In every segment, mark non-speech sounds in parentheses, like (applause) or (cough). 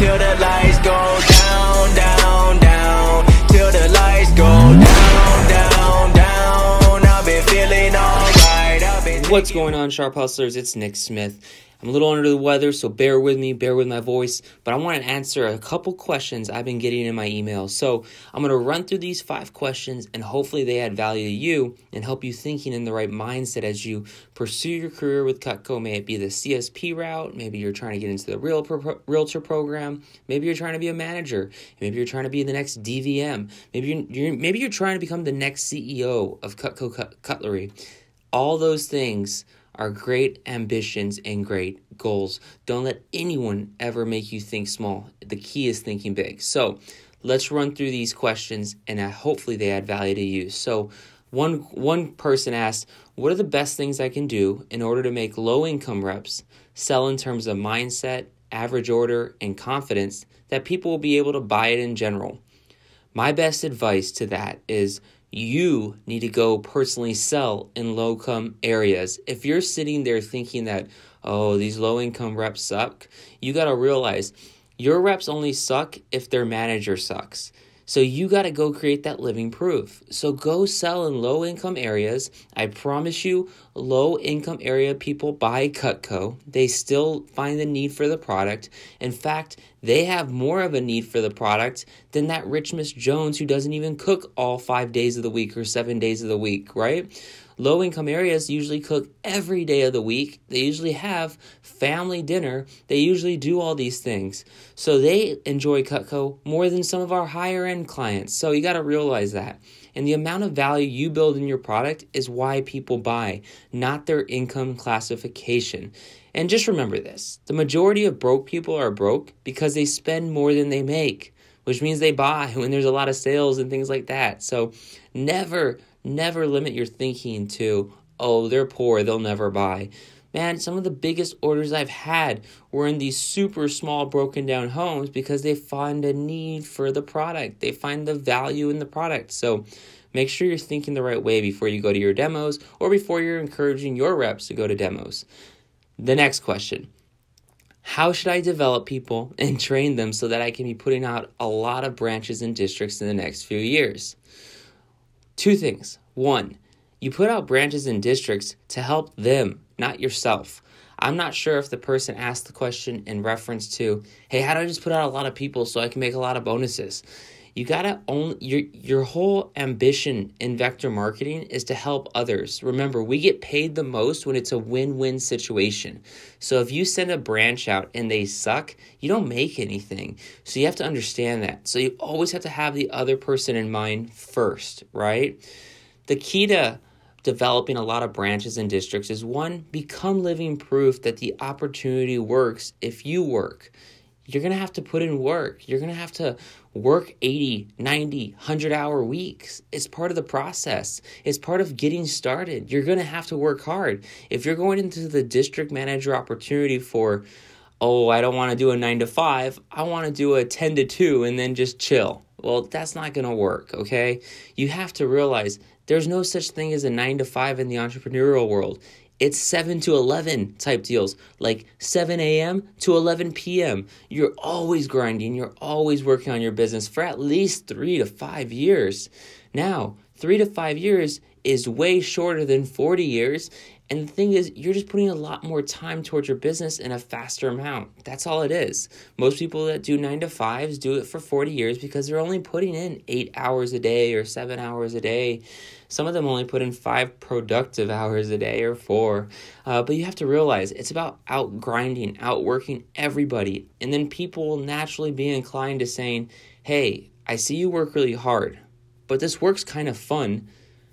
till the lights What's going on, Sharp Hustlers? It's Nick Smith. I'm a little under the weather, so bear with me, bear with my voice, but I want to answer a couple questions I've been getting in my emails. So I'm going to run through these five questions and hopefully they add value to you and help you thinking in the right mindset as you pursue your career with Cutco. May it be the CSP route, maybe you're trying to get into the real pro- realtor program, maybe you're trying to be a manager, maybe you're trying to be the next DVM, maybe you're, you're maybe you're trying to become the next CEO of Cutco Cut- Cutlery. All those things are great ambitions and great goals. Don't let anyone ever make you think small. The key is thinking big. So, let's run through these questions and hopefully they add value to you. So, one one person asked, "What are the best things I can do in order to make low income reps sell in terms of mindset, average order, and confidence that people will be able to buy it in general?" My best advice to that is you need to go personally sell in low income areas. If you're sitting there thinking that, oh, these low income reps suck, you got to realize your reps only suck if their manager sucks. So you got to go create that living proof. So go sell in low income areas. I promise you, low income area people buy Cutco. They still find the need for the product. In fact, they have more of a need for the product than that rich Miss Jones who doesn't even cook all five days of the week or seven days of the week, right? Low income areas usually cook every day of the week. They usually have family dinner. They usually do all these things. So they enjoy Cutco more than some of our higher end clients. So you got to realize that. And the amount of value you build in your product is why people buy, not their income classification. And just remember this the majority of broke people are broke because they spend more than they make, which means they buy (laughs) when there's a lot of sales and things like that. So never Never limit your thinking to, oh, they're poor, they'll never buy. Man, some of the biggest orders I've had were in these super small, broken down homes because they find a need for the product. They find the value in the product. So make sure you're thinking the right way before you go to your demos or before you're encouraging your reps to go to demos. The next question How should I develop people and train them so that I can be putting out a lot of branches and districts in the next few years? Two things. One, you put out branches and districts to help them, not yourself. I'm not sure if the person asked the question in reference to, hey, how do I just put out a lot of people so I can make a lot of bonuses? You gotta own your your whole ambition in vector marketing is to help others. Remember, we get paid the most when it's a win-win situation. So if you send a branch out and they suck, you don't make anything. So you have to understand that. So you always have to have the other person in mind first, right? The key to developing a lot of branches and districts is one, become living proof that the opportunity works if you work you're going to have to put in work. You're going to have to work 80, 90, 100 hour weeks. It's part of the process. It's part of getting started. You're going to have to work hard. If you're going into the district manager opportunity for, oh, I don't want to do a 9 to 5, I want to do a 10 to 2 and then just chill. Well, that's not going to work, okay? You have to realize there's no such thing as a 9 to 5 in the entrepreneurial world it's 7 to 11 type deals, like 7 a.m. to 11 p.m. You're always grinding, you're always working on your business for at least three to five years. Now, three to five years is way shorter than 40 years. And the thing is, you're just putting a lot more time towards your business in a faster amount. That's all it is. Most people that do nine to fives do it for 40 years because they're only putting in eight hours a day or seven hours a day. Some of them only put in five productive hours a day or four. Uh, but you have to realize it's about out grinding, outworking everybody. And then people will naturally be inclined to saying, hey, I see you work really hard, but this work's kind of fun.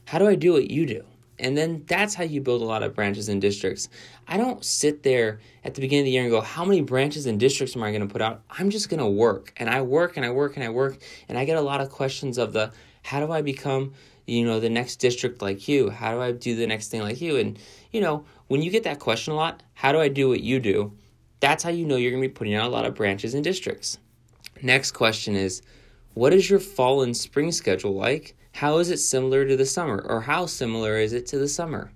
How do I do what you do? And then that's how you build a lot of branches and districts. I don't sit there at the beginning of the year and go, How many branches and districts am I going to put out? I'm just going to work. And I work and I work and I work. And I get a lot of questions of the, How do I become you know, the next district like you? How do I do the next thing like you? And, you know, when you get that question a lot, how do I do what you do? That's how you know you're going to be putting out a lot of branches and districts. Next question is What is your fall and spring schedule like? How is it similar to the summer? Or how similar is it to the summer?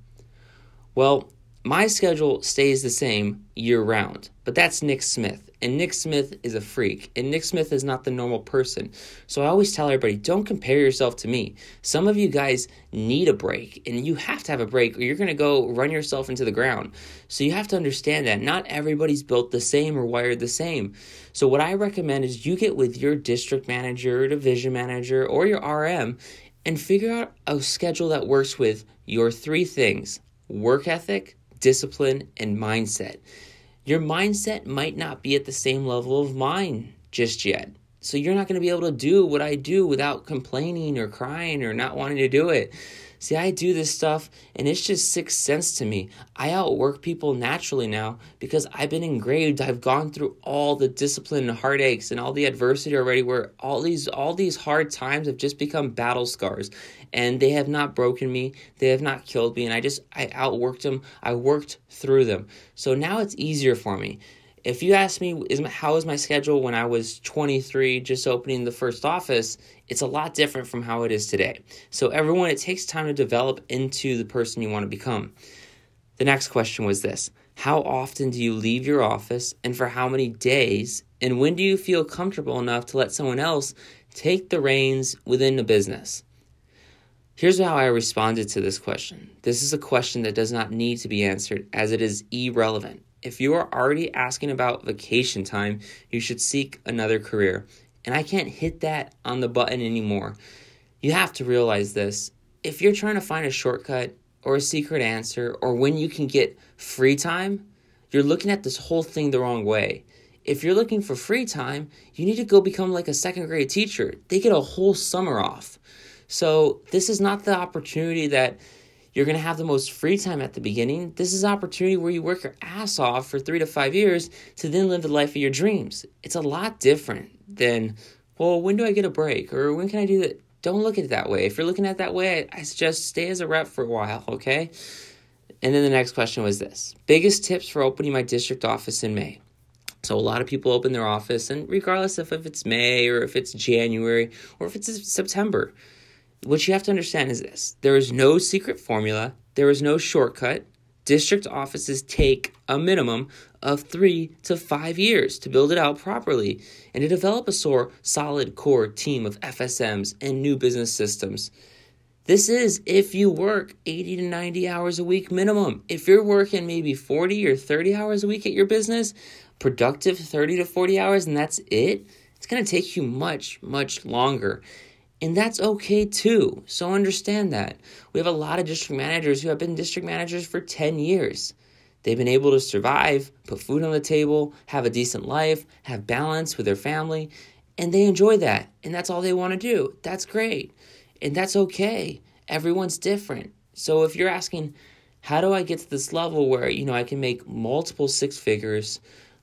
Well, My schedule stays the same year round, but that's Nick Smith. And Nick Smith is a freak, and Nick Smith is not the normal person. So I always tell everybody don't compare yourself to me. Some of you guys need a break, and you have to have a break, or you're going to go run yourself into the ground. So you have to understand that not everybody's built the same or wired the same. So what I recommend is you get with your district manager, division manager, or your RM and figure out a schedule that works with your three things work ethic, discipline, and mindset. Your mindset might not be at the same level of mine just yet. So you're not going to be able to do what I do without complaining or crying or not wanting to do it. See, I do this stuff and it's just sixth sense to me. I outwork people naturally now because I've been engraved. I've gone through all the discipline and heartaches and all the adversity already where all these all these hard times have just become battle scars and they have not broken me. They have not killed me and I just I outworked them. I worked through them. So now it's easier for me if you ask me is how was my schedule when I was 23 just opening the first office, it's a lot different from how it is today. So everyone it takes time to develop into the person you want to become. The next question was this: How often do you leave your office and for how many days and when do you feel comfortable enough to let someone else take the reins within the business? Here's how I responded to this question. This is a question that does not need to be answered as it is irrelevant. If you are already asking about vacation time, you should seek another career. And I can't hit that on the button anymore. You have to realize this. If you're trying to find a shortcut or a secret answer or when you can get free time, you're looking at this whole thing the wrong way. If you're looking for free time, you need to go become like a second grade teacher. They get a whole summer off. So, this is not the opportunity that you're going to have the most free time at the beginning. This is an opportunity where you work your ass off for three to five years to then live the life of your dreams. It's a lot different than, well, when do I get a break? Or when can I do that? Don't look at it that way. If you're looking at it that way, I suggest stay as a rep for a while, okay? And then the next question was this biggest tips for opening my district office in May. So a lot of people open their office, and regardless of if it's May or if it's January or if it's September, what you have to understand is this there is no secret formula, there is no shortcut. District offices take a minimum of three to five years to build it out properly and to develop a sore, solid core team of FSMs and new business systems. This is if you work 80 to 90 hours a week minimum. If you're working maybe 40 or 30 hours a week at your business, productive 30 to 40 hours, and that's it, it's going to take you much, much longer. And that's okay too. So understand that. We have a lot of district managers who have been district managers for 10 years. They've been able to survive, put food on the table, have a decent life, have balance with their family, and they enjoy that. And that's all they want to do. That's great. And that's okay. Everyone's different. So if you're asking, how do I get to this level where, you know, I can make multiple six figures,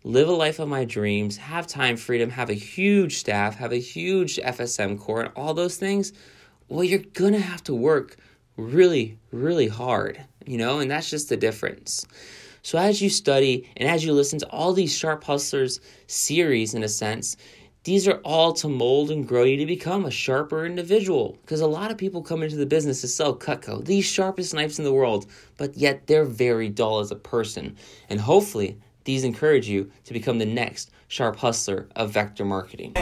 live a life of my dreams, have time freedom, have a huge staff, have a huge FSM core, and all those things, well, you're gonna have to work really, really hard, you know, and that's just the difference. So, as you study and as you listen to all these Sharp Hustlers series, in a sense, these are all to mold and grow you to become a sharper individual. Because a lot of people come into the business to sell Cutco, these sharpest knives in the world, but yet they're very dull as a person. And hopefully, these encourage you to become the next sharp hustler of vector marketing.